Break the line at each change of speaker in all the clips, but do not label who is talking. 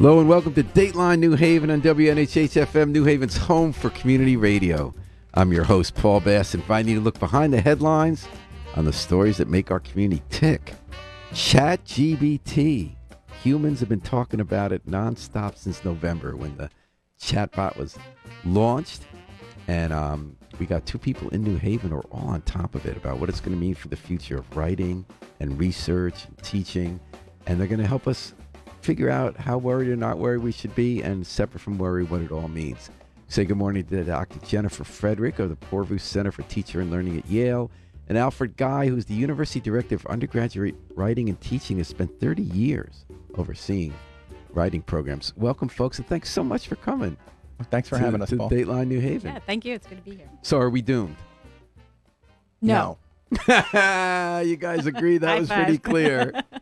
Hello and welcome to Dateline New Haven on WNHH FM, New Haven's home for community radio. I'm your host, Paul Bass, inviting you to look behind the headlines on the stories that make our community tick. Chat GPT. Humans have been talking about it nonstop since November when the chatbot was launched. And um, we got two people in New Haven who are all on top of it about what it's going to mean for the future of writing and research and teaching. And they're going to help us figure out how worried or not worried we should be, and separate from worry, what it all means. Say good morning to Dr. Jennifer Frederick of the Poorvu Center for Teacher and Learning at Yale, and Alfred Guy, who's the University Director of Undergraduate Writing and Teaching, has spent 30 years overseeing writing programs. Welcome, folks, and thanks so much for coming.
Thanks for
to,
having us,
to
Paul.
Dateline New Haven.
Yeah, thank you. It's good to be here.
So, are we doomed?
No.
you guys agree that was pretty clear.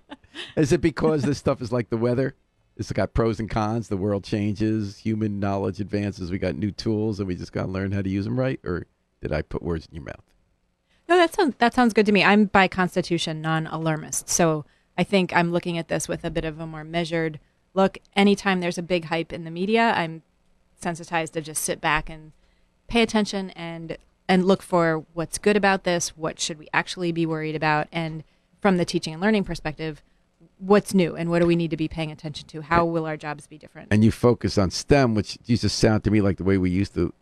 Is it because this stuff is like the weather? It's got pros and cons. The world changes, human knowledge advances. We got new tools, and we just got to learn how to use them right. Or did I put words in your mouth?
No, that sounds that sounds good to me. I'm by constitution non-alarmist, so I think I'm looking at this with a bit of a more measured look. Anytime there's a big hype in the media, I'm sensitized to just sit back and pay attention and and look for what's good about this. What should we actually be worried about? And from the teaching and learning perspective, what's new and what do we need to be paying attention to? How will our jobs be different?
And you focus on STEM, which used to sound to me like the way we used to,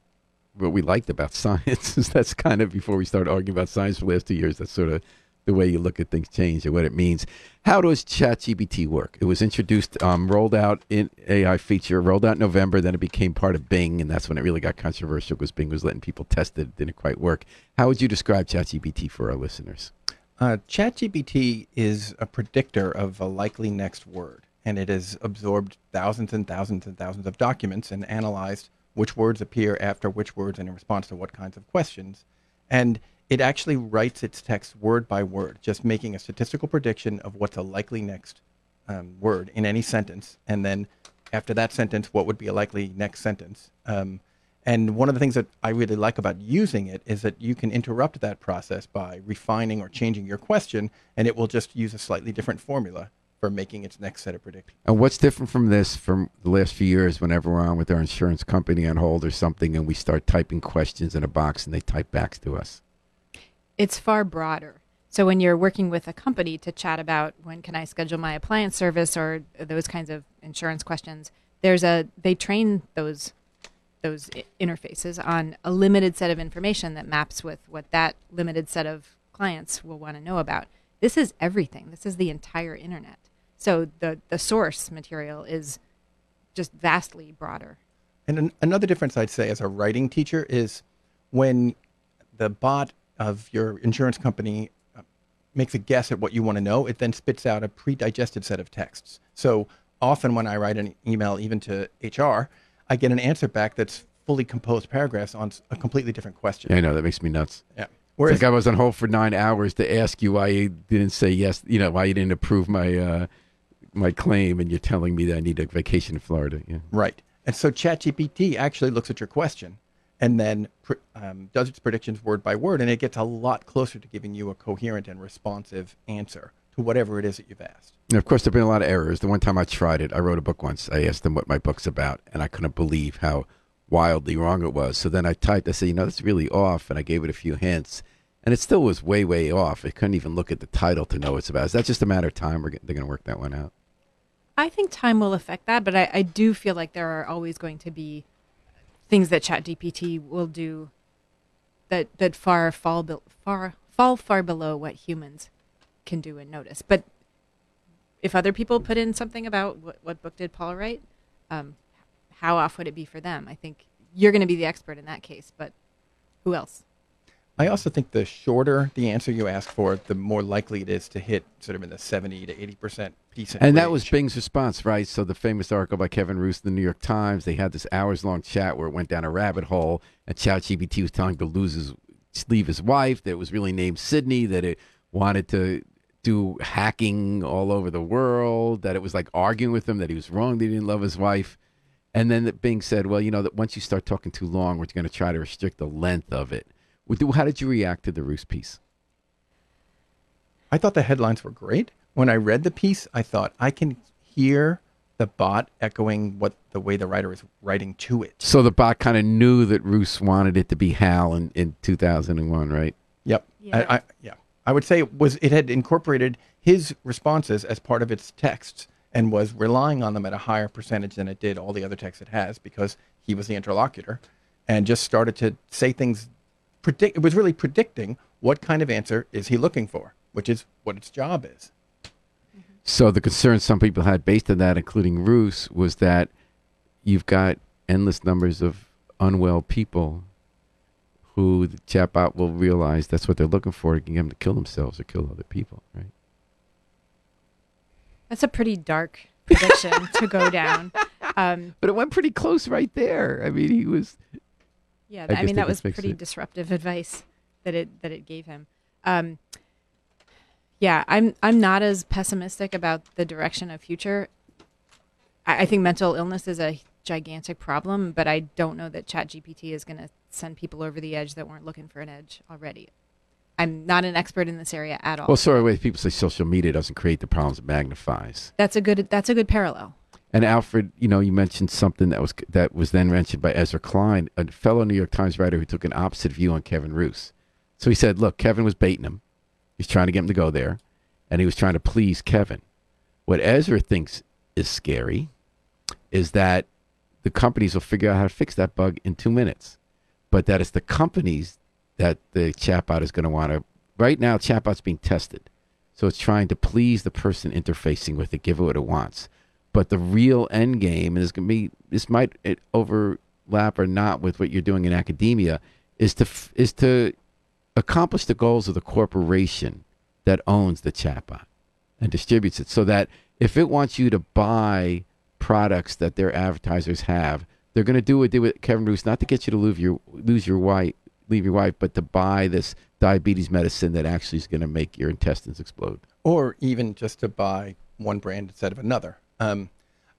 what we liked about science. that's kind of before we started arguing about science for the last two years. That's sort of the way you look at things change and what it means. How does ChatGPT work? It was introduced, um, rolled out in AI feature, rolled out November. Then it became part of Bing, and that's when it really got controversial because Bing was letting people test it. It didn't quite work. How would you describe ChatGPT for our listeners?
Uh, ChatGPT is a predictor of a likely next word, and it has absorbed thousands and thousands and thousands of documents and analyzed which words appear after which words and in response to what kinds of questions. And it actually writes its text word by word, just making a statistical prediction of what's a likely next um, word in any sentence. And then after that sentence, what would be a likely next sentence. Um, and one of the things that I really like about using it is that you can interrupt that process by refining or changing your question, and it will just use a slightly different formula for making its next set of predictions.
And what's different from this from the last few years whenever we're on with our insurance company on hold or something and we start typing questions in a box and they type back to us?
it's far broader. So when you're working with a company to chat about when can I schedule my appliance service or those kinds of insurance questions, there's a they train those those interfaces on a limited set of information that maps with what that limited set of clients will want to know about. This is everything. This is the entire internet. So the the source material is just vastly broader.
And an, another difference I'd say as a writing teacher is when the bot of your insurance company uh, makes a guess at what you want to know, it then spits out a pre-digested set of texts. So often when I write an email, even to HR, I get an answer back that's fully composed paragraphs on a completely different question.
Yeah, I know that makes me nuts.
Yeah.
It's like I was on hold for nine hours to ask you why you didn't say yes. You know why you didn't approve my uh, my claim, and you're telling me that I need a vacation in Florida. Yeah.
Right. And so ChatGPT actually looks at your question and then um, does its predictions word by word, and it gets a lot closer to giving you a coherent and responsive answer to whatever it is that you've asked.
And of course, there've been a lot of errors. The one time I tried it, I wrote a book once. I asked them what my book's about, and I couldn't believe how wildly wrong it was. So then I typed. I said, you know, that's really off, and I gave it a few hints, and it still was way, way off. It couldn't even look at the title to know what it's about. Is that just a matter of time? We're, get- they're going to work that one out.
I think time will affect that, but I, I do feel like there are always going to be things that ChatGPT will do that that far fall be, far fall far below what humans can do and notice. But if other people put in something about what, what book did Paul write, um, how off would it be for them? I think you're going to be the expert in that case, but who else?
I also think the shorter the answer you ask for, the more likely it is to hit sort of in the 70 to 80% decent.
And that was. Bing's response, right? So the famous article by Kevin Roose in the New York Times, they had this hours-long chat where it went down a rabbit hole, and ChatGPT was telling him to lose his, leave his wife. That it was really named Sydney. That it wanted to do hacking all over the world. That it was like arguing with him that he was wrong. That he didn't love his wife. And then that Bing said, "Well, you know that once you start talking too long, we're going to try to restrict the length of it." Would- How did you react to the Roose piece?
I thought the headlines were great. When I read the piece, I thought I can hear the bot echoing what the way the writer is writing to it.
So the bot kind of knew that Roose wanted it to be Hal in, in 2001, right?
Yep.
Yeah.
I, I, yeah. I would say it was it had incorporated his responses as part of its texts and was relying on them at a higher percentage than it did all the other texts it has because he was the interlocutor and just started to say things predict it was really predicting what kind of answer is he looking for, which is what its job is.
So the concern some people had based on that, including Roose, was that you've got endless numbers of unwell people who the chatbot will realize that's what they're looking for to get them to kill themselves or kill other people, right?
That's a pretty dark prediction to go down. Um,
But it went pretty close right there. I mean, he was.
Yeah,
I
I, mean that was pretty
it.
disruptive advice that it that it gave him. Um, yeah, I'm I'm not as pessimistic about the direction of future. I, I think mental illness is a gigantic problem, but I don't know that ChatGPT is going to send people over the edge that weren't looking for an edge already. I'm not an expert in this area at all.
Well, sorry, wait. People say social media doesn't create the problems; it magnifies.
that's a good that's a good parallel.
And Alfred, you know, you mentioned something that was that was then mentioned by Ezra Klein, a fellow New York Times writer who took an opposite view on Kevin Roose. So he said, "Look, Kevin was baiting him. He's trying to get him to go there, and he was trying to please Kevin. What Ezra thinks is scary is that the companies will figure out how to fix that bug in two minutes, but that it's the companies that the chatbot is going to want to. Right now, chatbot's being tested, so it's trying to please the person interfacing with it, give it what it wants." But the real end game is going to be this might overlap or not with what you're doing in academia is to is to accomplish the goals of the corporation that owns the chatbot and distributes it so that if it wants you to buy products that their advertisers have they're going to do what they did with Kevin Roose not to get you to lose your lose your wife leave your wife but to buy this diabetes medicine that actually is going to make your intestines explode
or even just to buy one brand instead of another. Um,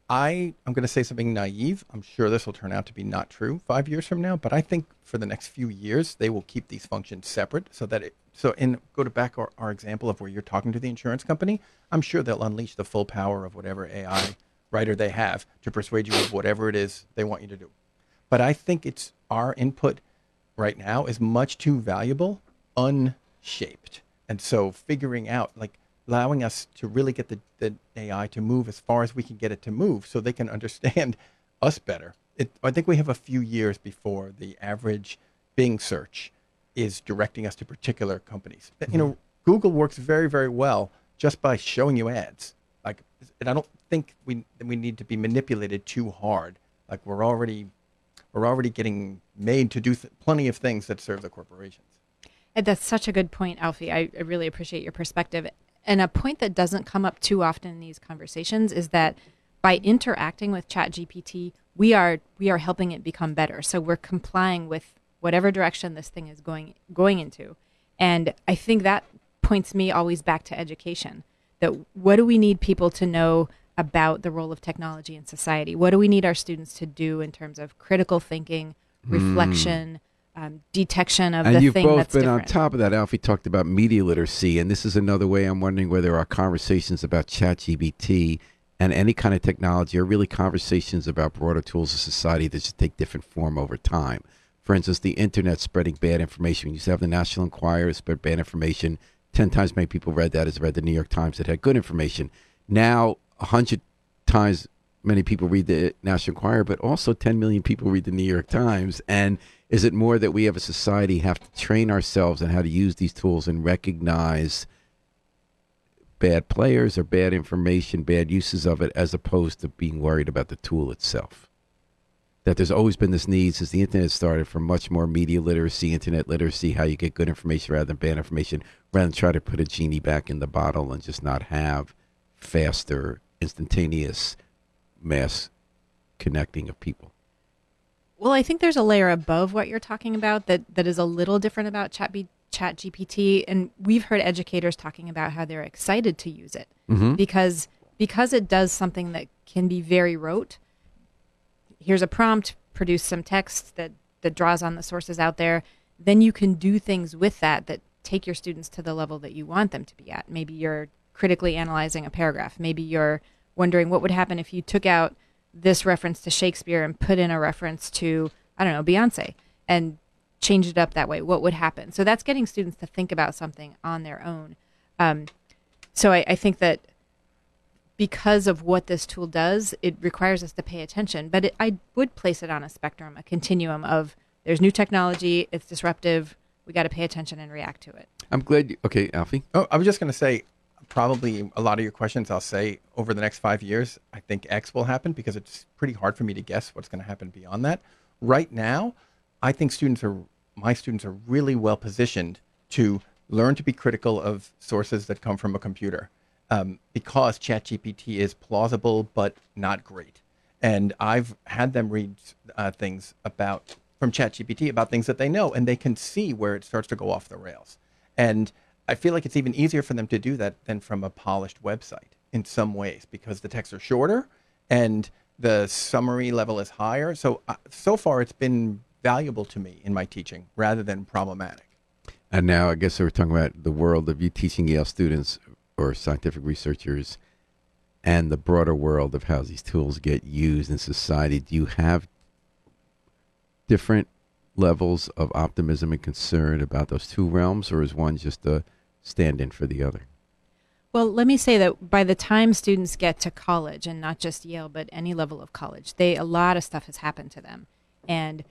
I am going to say something naive. I'm sure this will turn out to be not true five years from now, but I think for the next few years they will keep these functions separate so that it. So, in go to back our, our example of where you're talking to the insurance company, I'm sure they'll unleash the full power of whatever AI writer they have to persuade you of whatever it is they want you to do. But I think it's our input right now is much too valuable, unshaped. And so figuring out, like allowing us to really get the, the AI to move as far as we can get it to move so they can understand us better. It, I think we have a few years before the average Bing search is directing us to particular companies. You know, mm-hmm. Google works very, very well just by showing you ads. Like, and I don't think we we need to be manipulated too hard. Like we're already we're already getting made to do th- plenty of things that serve the corporations.
And that's such a good point, Alfie. I, I really appreciate your perspective. And a point that doesn't come up too often in these conversations is that by interacting with ChatGPT, we are we are helping it become better. So we're complying with whatever direction this thing is going going into. And I think that points me always back to education. That what do we need people to know about the role of technology in society? What do we need our students to do in terms of critical thinking, hmm. reflection, um, detection of
and
the
you've
thing
both
that's
been
different?
on top of that. Alfie talked about media literacy, and this is another way I'm wondering whether our conversations about chat ChatGPT and any kind of technology are really conversations about broader tools of society that just take different form over time. For instance, the internet spreading bad information. We used to have the National Enquirer spread bad information. Ten times many people read that as read the New York Times that had good information. Now, a hundred times many people read the National Enquirer, but also 10 million people read the New York Times. And is it more that we have a society have to train ourselves on how to use these tools and recognize bad players or bad information, bad uses of it, as opposed to being worried about the tool itself? That there's always been this need since the internet started for much more media literacy, internet literacy, how you get good information rather than bad information, rather than try to put a genie back in the bottle and just not have faster, instantaneous mass connecting of people.
Well, I think there's a layer above what you're talking about that, that is a little different about Chat, B, Chat GPT. And we've heard educators talking about how they're excited to use it
Mm-hmm.
because because it does something that can be very rote. Here's a prompt, produce some text that, that draws on the sources out there. Then you can do things with that that take your students to the level that you want them to be at. Maybe you're critically analyzing a paragraph. Maybe you're wondering what would happen if you took out this reference to Shakespeare and put in a reference to I don't know Beyonce and changed it up that way. What would happen? So that's getting students to think about something on their own. Um, so I, I think that because of what this tool does, it requires us to pay attention. But it, I would place it on a spectrum, a continuum of there's new technology, it's disruptive, we got to pay attention and react to it.
I'm glad. You, okay, Alfie.
Oh, I was just going to say, probably a lot of your questions, I'll say over the next five years, I think X will happen because it's pretty hard for me to guess what's going to happen beyond that. Right now, I think students are, my students are really well positioned to learn to be critical of sources that come from a computer um, because ChatGPT is plausible but not great. And I've had them read uh, things about from ChatGPT about things that they know, and they can see where it starts to go off the rails. And I feel like it's even easier for them to do that than from a polished website in some ways because the texts are shorter and the summary level is higher. So uh, so far, it's been valuable to me in my teaching rather than problematic.
And now I guess we're talking about the world of you teaching Yale students or scientific researchers and the broader world of how these tools get used in society. Do you have different levels of optimism and concern about those two realms, or is one just a stand in for the other?
Well, let me say that by the time students get to college, and not just Yale, but any level of college, they a lot of stuff has happened to them, and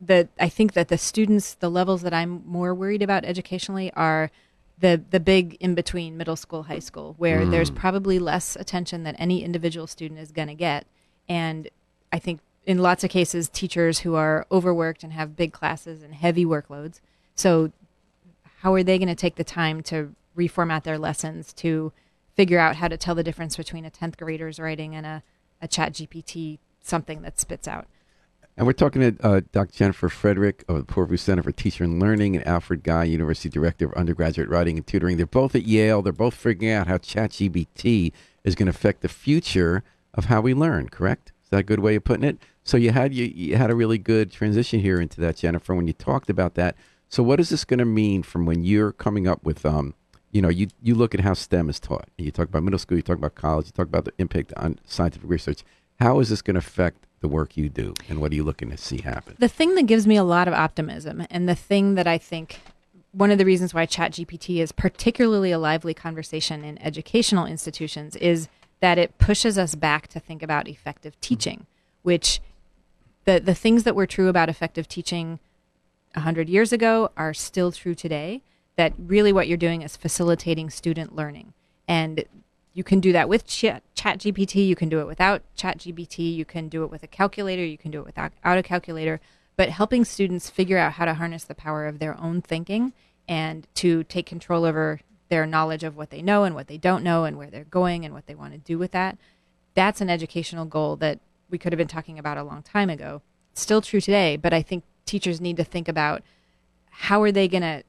the I think that the students, the levels that I'm more worried about educationally are the the big in between middle school, high school, where
Mm.
there's probably less attention that any individual student is going to get, and I think in lots of cases, teachers who are overworked and have big classes and heavy workloads. So, how are they going to take the time to reformat their lessons to figure out how to tell the difference between a 10th grader's writing and a, a chat GPT something that spits out?
And we're talking to uh, Dr. Jennifer Frederick of the Poorvu Center for Teacher and Learning and Alfred Guy, University Director of Undergraduate Writing and Tutoring. They're both at Yale. They're both figuring out how ChatGPT is going to affect the future of how we learn, correct? Is that a good way of putting it? So you had you, you had a really good transition here into that, Jennifer, when you talked about that. So what is this going to mean from when you're coming up with um, you know, you you look at how STEM is taught. You talk about middle school, you talk about college, you talk about the impact on scientific research. How is this going to affect the work you do, and what are you looking to see happen?
The thing that gives me a lot of optimism, and the thing that I think one of the reasons why ChatGPT is particularly a lively conversation in educational institutions is that it pushes us back to think about effective teaching, which the the things that were true about effective teaching 100 years ago are still true today that really what you're doing is facilitating student learning. And you can do that with chat, chat gpt you can do it without chat gpt you can do it with a calculator you can do it without out a calculator but helping students figure out how to harness the power of their own thinking and to take control over their knowledge of what they know and what they don't know and where they're going and what they want to do with that. That's an educational goal that we could have been talking about a long time ago. Still true today but i think teachers need to think about how are they going to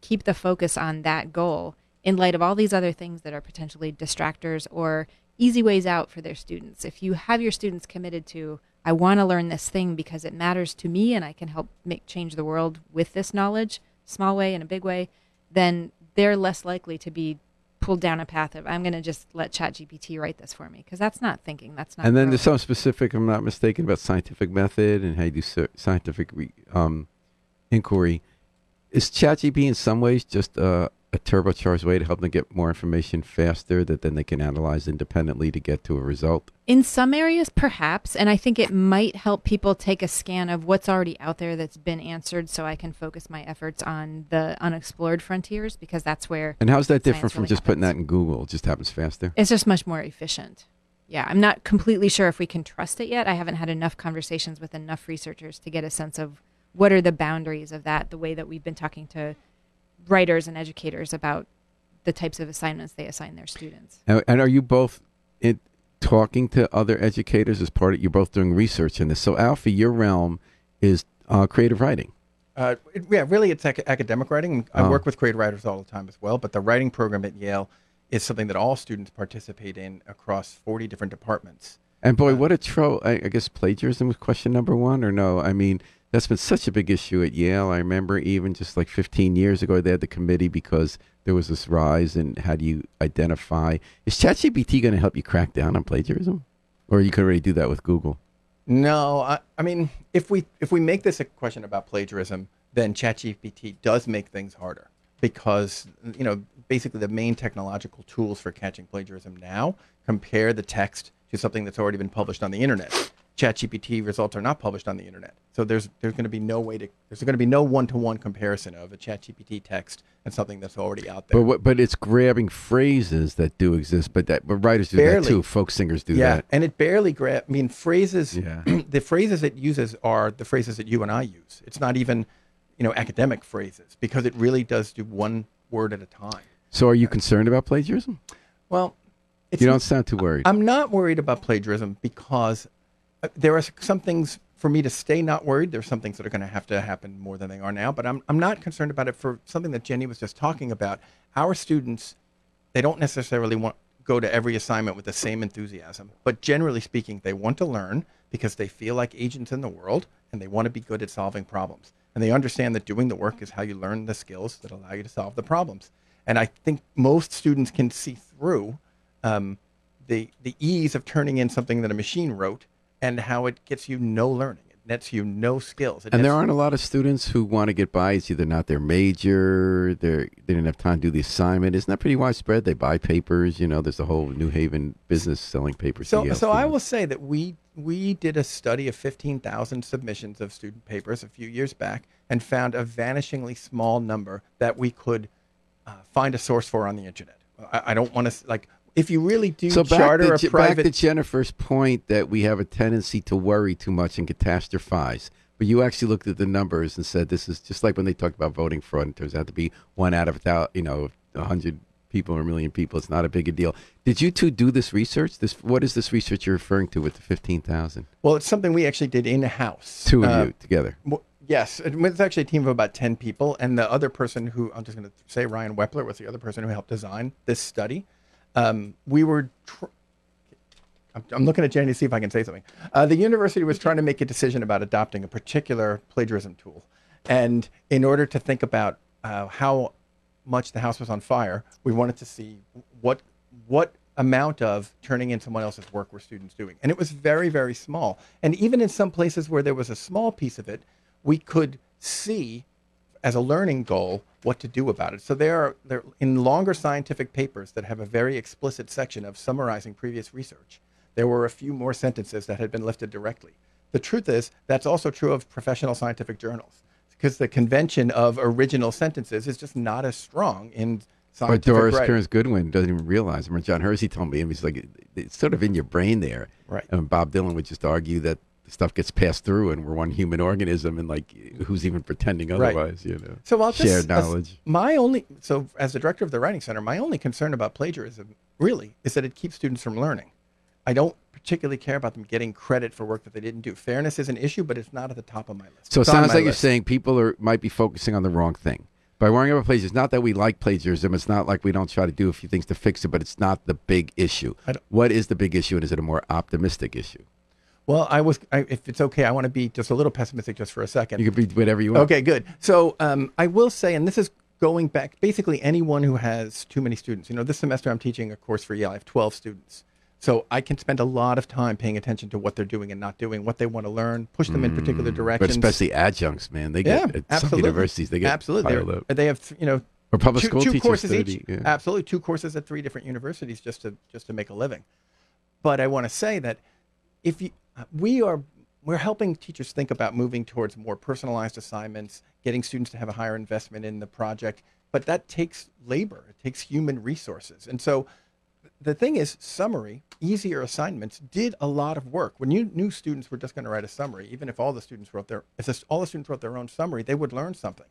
keep the focus on that goal in light of all these other things that are potentially distractors or easy ways out for their students. If you have your students committed to, I want to learn this thing because it matters to me and I can help make change the world with this knowledge, small way and a big way, then they're less likely to be pulled down a path of I'm going to just let ChatGPT write this for me because that's not thinking. That's not.
And then there's some specific, I'm not mistaken, about scientific method and how you do scientific re, um, inquiry. Is ChatGPT in some ways just a, a turbocharged way to help them get more information faster that then they can analyze independently to get to a result?
In some areas, perhaps, and I think it might help people take a scan of what's already out there that's been answered, so I can focus my efforts on the unexplored frontiers because that's where
And how's that different from
really
just putting that in Google? It just happens faster.
it's just much more efficient. Yeah, I'm not completely sure if we can trust it yet. I haven't had enough conversations with enough researchers to get a sense of what are the boundaries of that. The way that we've been talking to writers and educators about the types of assignments they assign their students.
And, and are you both in, talking to other educators as part of? You're both doing research in this. So Alfie, your realm is uh, creative writing.
Uh, it- yeah, really, it's ac- academic writing. I
Oh.
work with creative writers all the time as well, but the writing program at Yale is something that all students participate in across 40 different departments.
And boy,
Uh,
what a tro! I, I guess plagiarism was question number one, or no? I mean, That's been such a big issue at Yale. I remember even just like 15 years ago, they had the committee because there was this rise in how do you identify. Is ChatGPT going to help you crack down on plagiarism? Or you could already do that with Google?
No, I, I mean, if we if we make this a question about plagiarism, then ChatGPT does make things harder because you know basically the main technological tools for catching plagiarism now compare the text to something that's already been published on the internet. ChatGPT results are not published on the internet, so there's there's going to be no way to there's going to be no one-to-one comparison of a ChatGPT text and something that's already out there.
But what, but it's grabbing phrases that do exist, but that but writers do
Barely.
that too. Folk singers do
yeah,
that.
and it barely grab. I mean, phrases.
Yeah.
the phrases it uses are the phrases that you and I use. It's not even, you know, academic phrases because it really does do one word at a time.
So are you concerned about plagiarism?
Well, it's
You don't sound too worried.
I'm not worried about plagiarism because there are some things for me to stay not worried. There's some things that are going to have to happen more than they are now, but I'm I'm not concerned about it for something that Jenny was just talking about. Our students, they don't necessarily want go to every assignment with the same enthusiasm, but generally speaking, they want to learn because they feel like agents in the world and they want to be good at solving problems. And they understand that doing the work is how you learn the skills that allow you to solve the problems. And I think most students can see through um, the the ease of turning in something that a machine wrote and how it gets you no learning. It nets you no skills. It
and there aren't a lot of students who want to get by. It's either not their major, they're, they didn't have time to do the assignment. Isn't that pretty widespread? They buy papers. You know, there's a whole New Haven business selling papers.
So, so I will say that we we did a study of 15,000 submissions of student papers a few years back and found a vanishingly small number that we could uh, find a source for on the internet. I, I don't want to like if you really do
So back
charter
to,
a private.
back to Jennifer's point that we have a tendency to worry too much and catastrophize. But you actually looked at the numbers and said this is just like when they talked about voting fraud. It turns out to be one out of a thousand, you know, a hundred people or a million people. It's not a big a deal. Did you two do this research? This what is this research you're referring to with the fifteen thousand?
well, it's something we actually did in house.
Two of you uh, together.
Well, Yes, it was actually a team of about 10 people. And the other person who, I'm just going to say Ryan Wepler was the other person who helped design this study. Um, we were, tr- I'm, looking at Jenny to see if I can say something. Uh, the university was trying to make a decision about adopting a particular plagiarism tool. And in order to think about uh, how much the house was on fire, we wanted to see what, what amount of turning in someone else's work were students doing. And it was very, very small. And even in some places where there was a small piece of it, we could see as a learning goal what to do about it. So there are there in longer scientific papers that have a very explicit section of summarizing previous research. There were a few more sentences that had been lifted directly. The truth is that's also true of professional scientific journals because the convention of original sentences is just not as strong in
science.
But
Doris
writing.
Kearns Goodwin doesn't even realize. I remember John Hersey told me, and he's like, it's sort of in your brain there.
Right.
And Bob Dylan would just argue that stuff gets passed through, and we're one human organism, and like, who's even pretending
Right.
otherwise? You know.
So I'll just,
shared knowledge.
my only so as the director of the writing center, my only concern about plagiarism really is that it keeps students from learning. I don't particularly care about them getting credit for work that they didn't do. Fairness is an issue, but it's not at the top of my list.
So it
It's
sounds like you're saying people are might be focusing on the wrong thing. By worrying about plagiarism, it's not that we like plagiarism. It's not like we don't try to do a few things to fix it, but it's not the big issue. What is the big issue, and is it a more optimistic issue?
Well, I was, I, if it's okay, I want to be just a little pessimistic just for a second.
You can be whatever you want.
Okay, good. So um, I will say, and this is going back, basically anyone who has too many students. You know, this semester I'm teaching a course for Yale. I have 12 students. So I can spend a lot of time paying attention to what they're doing and not doing, what they want to learn, push them in particular directions.
But especially adjuncts, man, they
yeah,
get at some universities they get
absolutely.
piled up.
They have, you know,
Or public
two,
school
two
teachers
courses
30,
each.
yeah.
Absolutely, two courses at three different universities just to just to make a living. But I want to say that if you, we are we're helping teachers think about moving towards more personalized assignments, getting students to have a higher investment in the project. But that takes labor. It takes human resources, and so the thing is, summary, easier assignments did a lot of work. When you knew students were just going to write a summary, even if all the students wrote their, if all the students wrote their own summary, they would learn something.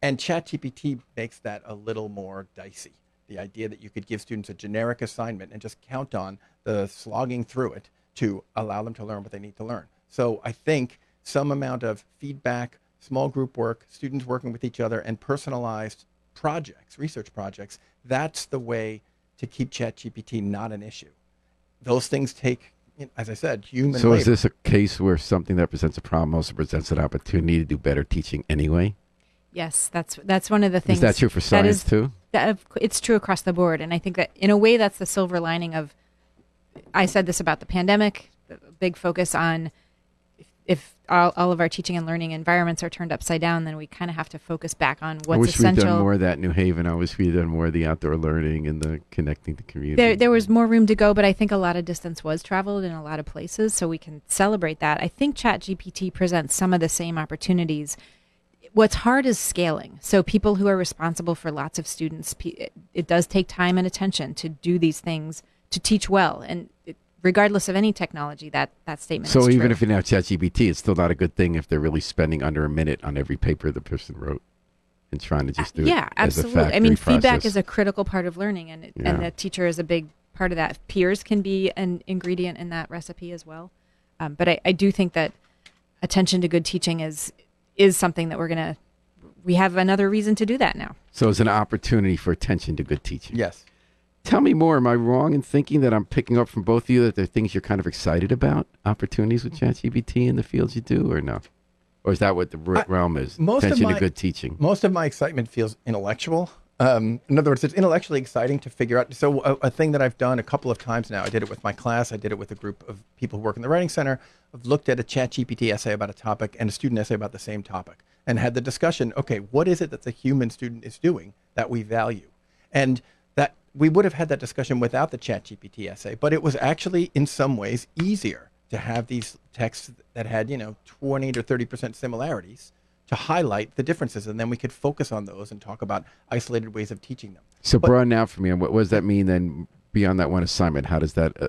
And ChatGPT makes that a little more dicey. The idea that you could give students a generic assignment and just count on the slogging through it to allow them to learn what they need to learn. So I think some amount of feedback, small group work, students working with each other, and personalized projects, research projects, that's the way to keep ChatGPT not an issue. Those things take as I said, human.
So
labor.
is this a case where something that presents a problem also presents an opportunity to do better teaching anyway?
Yes, that's that's one of the things.
Is that true for science
is-
too?
that it's true across the board and i think that in a way that's the silver lining of i said this about the pandemic the big focus on if, if all, all of our teaching and learning environments are turned upside down then we kind of have to focus back on
I
what's
wish we'd
essential.
done more of that in New Haven. I wish we'd done more of the outdoor learning and the connecting the community.
there, there was more room to go but i think a lot of distance was traveled in a lot of places so we can celebrate that. I think chat gpt presents some of the same opportunities. What's hard is scaling. So people who are responsible for lots of students it does take time and attention to do these things to teach well and it, regardless of any technology that that statement
So
is
even
true.
if you now ChatGPT, it's still not a good thing if they're really spending under a minute on every paper the person wrote and trying to just do
yeah
it as a
absolutely i mean
factory
feedback is a critical part of learning and it,
Yeah.
and the teacher is a big part of that peers can be an ingredient in that recipe as well um, but I, I do think that attention to good teaching is is something that we're gonna we have another reason to do that now
so it's an opportunity for attention to good teaching.
yes.
Tell me more. Am I wrong in thinking that I'm picking up from both of you that there are things you're kind of excited about, opportunities with ChatGPT in the fields you do, or no? Or is that what the
I-
realm is?
most of
attention
my-
to good teaching.
Most of my excitement feels intellectual. Um, in other words, it's intellectually exciting to figure out. So, a, a thing that I've done a couple of times now, I did it with my class, I did it with a group of people who work in the Writing Center. I've looked at a ChatGPT essay about a topic and a student essay about the same topic and had the discussion okay, what is it that the human student is doing that we value? And we would have had that discussion without the ChatGPT essay, but it was actually in some ways easier to have these texts that had, you know, 20 to 30% similarities to highlight the differences. And then we could focus on those and talk about isolated ways of teaching them.
So
But-
broaden out for me. And what, what does that mean then beyond that one assignment? How does that uh,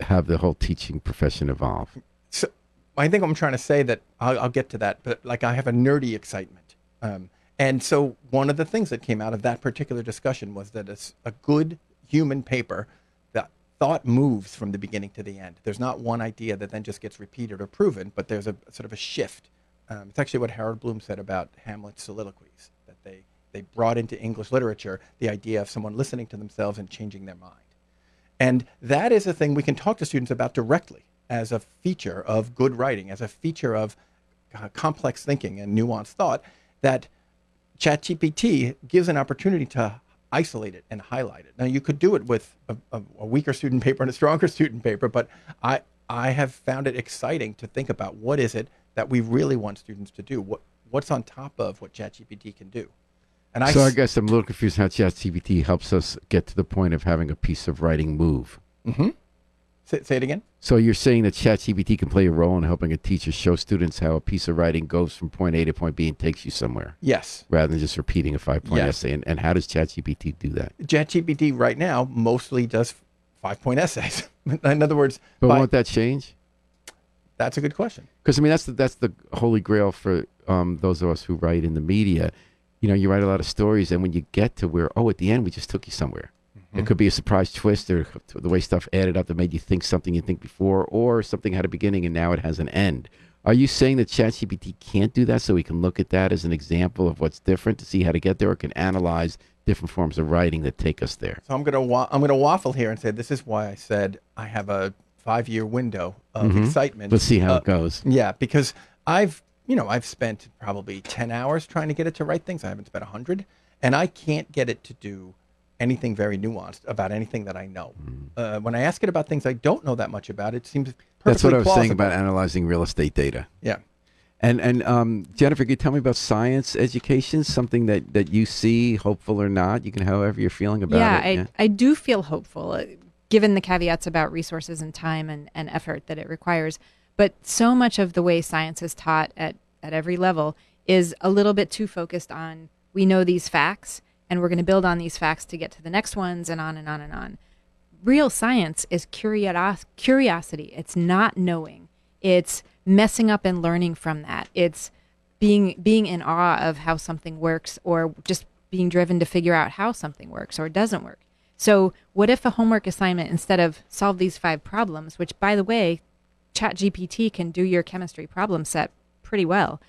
have the whole teaching profession evolve?
So I think I'm trying to say that I'll, I'll get to that, but like I have a nerdy excitement. Um, and so one of the things that came out of that particular discussion was that it's a good human paper that thought moves from the beginning to the end. There's not one idea that then just gets repeated or proven, but there's a sort of a shift. Um, it's actually what Harold Bloom said about Hamlet's soliloquies, that they, they brought into English literature the idea of someone listening to themselves and changing their mind. And that is a thing we can talk to students about directly as a feature of good writing, as a feature of uh, complex thinking and nuanced thought that ChatGPT gives an opportunity to isolate it and highlight it. Now, you could do it with a, a, weaker student paper and a stronger student paper, but I, I have found it exciting to think about what is it that we really want students to do? What, what's on top of what ChatGPT can do? And I
so I guess I'm a little confused how ChatGPT helps us get to the point of having a piece of writing move. Mm-hmm.
Say, say it again.
So you're saying that ChatGPT can play a role in helping a teacher show students how a piece of writing goes from point A to point B and takes you somewhere,
Yes.
rather than just repeating a five-point
Yes.
essay. And, and how does ChatGPT do that?
ChatGPT right now mostly does five point essays. In other words,
But
by-
won't that change?
that's a good question.
Because I mean, that's the that's the holy grail for um, those of us who write in the media. You know, you write a lot of stories, and when you get to where, oh, at the end, we just took you somewhere. It could be a surprise twist, or the way stuff added up that made you think something you think before, or something had a beginning and now it has an end. Are you saying that ChatGPT can't do that, so we can look at that as an example of what's different to see how to get there, or can analyze different forms of writing that take us there?
So I'm gonna wa- I'm gonna waffle here and say this is why I said I have a five year window of excitement.
Let's see how
Uh,
it goes.
Yeah, because I've you know I've spent probably ten hours trying to get it to write things. I haven't spent a hundred, and I can't get it to do anything very nuanced about anything that I know. Uh, when I ask it about things I don't know that much about, it seems perfectly
That's what I was saying about analyzing real estate data.
Yeah.
And and um, Jennifer, could you tell me about science education? Something that, that you see, hopeful or not, you can however you're feeling about
yeah,
it.
I, I do feel hopeful, uh, given the caveats about resources and time and, and effort that it requires. But so much of the way science is taught at, at every level is a little bit too focused on we know these facts and we're going to build on these facts to get to the next ones and on and on and on. Real science is curios- curiosity. It's not knowing. It's messing up and learning from that. It's being being in awe of how something works or just being driven to figure out how something works or doesn't work. So, what if a homework assignment instead of solve these five problems, which by the way, ChatGPT can do your chemistry problem set pretty well.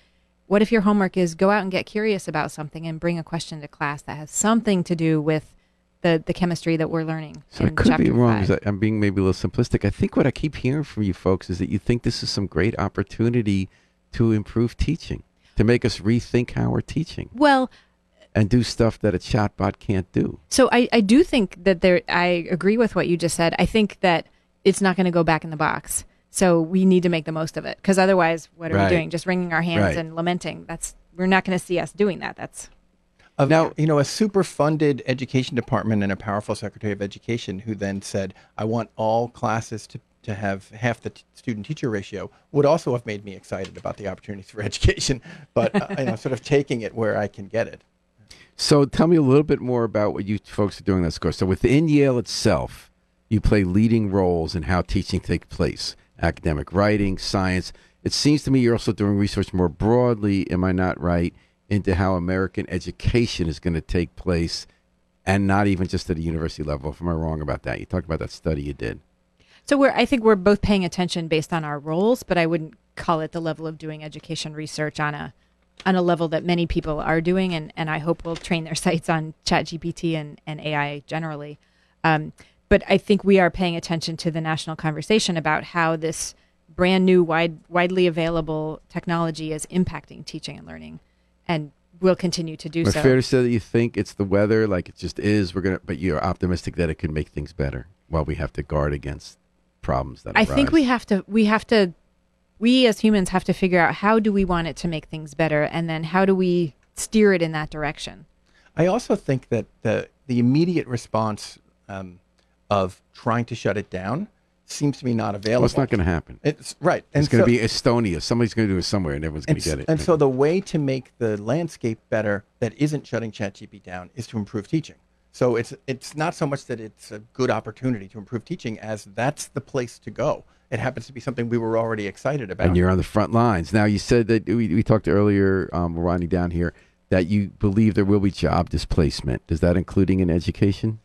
What if your homework is go out and get curious about something and bring a question to class that has something to do with the the chemistry that we're learning.
So I could be wrong. 'cause
five.
I- I'm being maybe a little simplistic. I think what I keep hearing from you folks is that you think this is some great opportunity to improve teaching, to make us rethink how we're teaching
well,
and do stuff that a chatbot can't do.
So I, I do think that there I agree with what you just said. I think that it's not going to go back in the box. So we need to make the most of it because otherwise, what are
Right.
we doing? Just wringing our hands
Right.
and lamenting. That's we're not going to see us doing that. That's
Of,
Now-
you know, a super funded education department and a powerful secretary of education who then said, I want all classes to, to have half the t- student teacher ratio would also have made me excited about the opportunities for education, but uh, you know, sort of taking it where I can get it.
So tell me a little bit more about what you folks are doing in this course. So within Yale itself, you play leading roles in how teaching takes place, academic writing, science. It seems to me you're also doing research more broadly, am I not right, into how American education is going to take place and not even just at a university level. If am I wrong about that? You talked about that study you did.
so we're I think we're both paying attention based on our roles, but I wouldn't call it the level of doing education research on a on a level that many people are doing, and, and I hope will train their sights on ChatGPT and, and AI generally. Um, but I think we are paying attention to the national conversation about how this brand new, wide, widely available technology is impacting teaching and learning, and will continue to do
But
so.
fair to say that you think it's the weather, like it just is. We're gonna, but you're optimistic that it could make things better while we have to guard against problems that are
I
arise.
think we have to we have to we as humans have to figure out how do we want it to make things better and then how do we steer it in that direction.
I also think that the the immediate response um, of trying to shut it down seems to be not available.
Well, it's not going to happen.
It's right.
It's going to
so-
be Estonia. Somebody's going to do it somewhere, and everyone's going to get it.
and so the way to make the landscape better that isn't shutting ChatGPT down is to improve teaching. So it's it's not so much that it's a good opportunity to improve teaching as that's the place to go. It happens to be something we were already excited about.
and you're on the front lines. Now, you said that we, we talked earlier, um, we're winding down here, that you believe there will be job displacement. Is that including in education?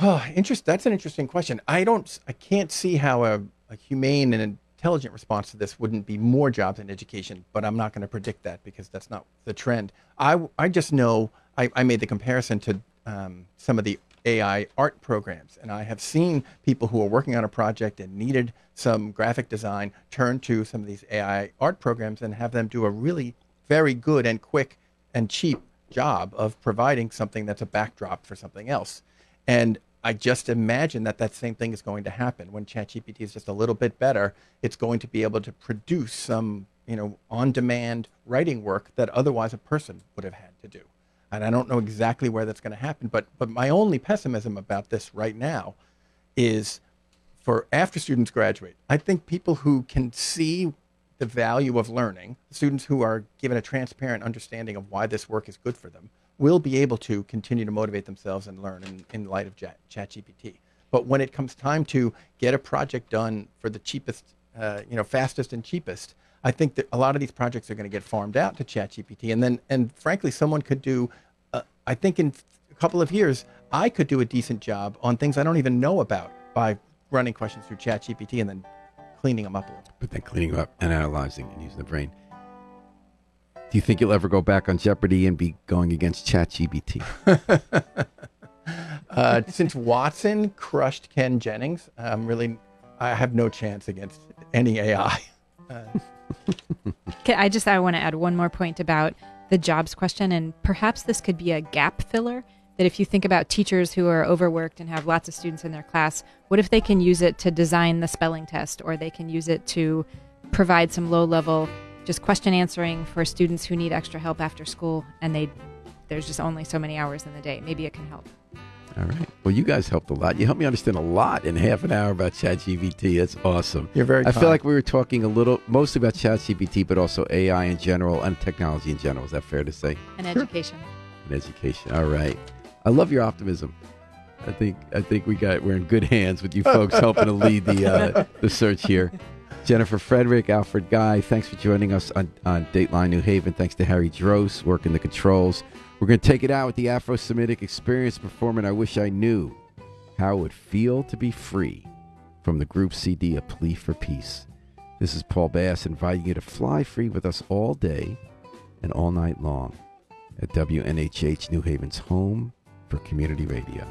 Oh, interest. That's an interesting question. I don't. I can't see how a, a humane and intelligent response to this wouldn't be more jobs in education. But I'm not going to predict that because that's not the trend. I I just know. I, I made the comparison to um, some of the AI art programs, and I have seen people who are working on a project and needed some graphic design turn to some of these AI art programs and have them do a really very good and quick and cheap job of providing something that's a backdrop for something else. And I just imagine that that same thing is going to happen when ChatGPT is just a little bit better. It's going to be able to produce some, you know, on-demand writing work that otherwise a person would have had to do. And I don't know exactly where that's going to happen, but but my only pessimism about this right now is for after students graduate. I think people who can see the value of learning, students who are given a transparent understanding of why this work is good for them, will be able to continue to motivate themselves and learn in, in light of Chat, ChatGPT. But when it comes time to get a project done for the cheapest, uh, you know, fastest and cheapest, I think that a lot of these projects are going to get farmed out to ChatGPT, and then, and frankly, someone could do. Uh, I think in a couple of years, I could do a decent job on things I don't even know about by running questions through ChatGPT and then cleaning them up a little.
But then cleaning up and analyzing and using the brain. Do you think you'll ever go back on Jeopardy and be going against ChatGPT?
Uh, since Watson crushed Ken Jennings, I'm really, I have no chance against any AI.
Okay, I just I want to add one more point about the jobs question, and perhaps this could be a gap filler. That if you think about teachers who are overworked and have lots of students in their class, what if they can use it to design the spelling test, or they can use it to provide some low level just question answering for students who need extra help after school, and they there's just only so many hours in the day. Maybe it can help.
All right. Well, you guys helped a lot. You helped me understand a lot in half an hour about ChatGPT. That's awesome.
You're very
I feel like we were talking a little, mostly about ChatGPT, but also AI in general and technology in general. Is that fair to say?
And education.
In education. All right. I love your optimism. I think I think we got we're in good hands with you folks helping to lead the uh, the search here. Jennifer Frederick, Alfred Guy, thanks for joining us on, on Dateline New Haven. Thanks to Harry Dross working the controls. We're going to take it out with the Afro Semitic experience performing I Wish I Knew How It Would Feel to Be Free from the group CD A Plea for Peace. This is Paul Bass inviting you to fly free with us all day and all night long at WNHH New Haven's home for community radio.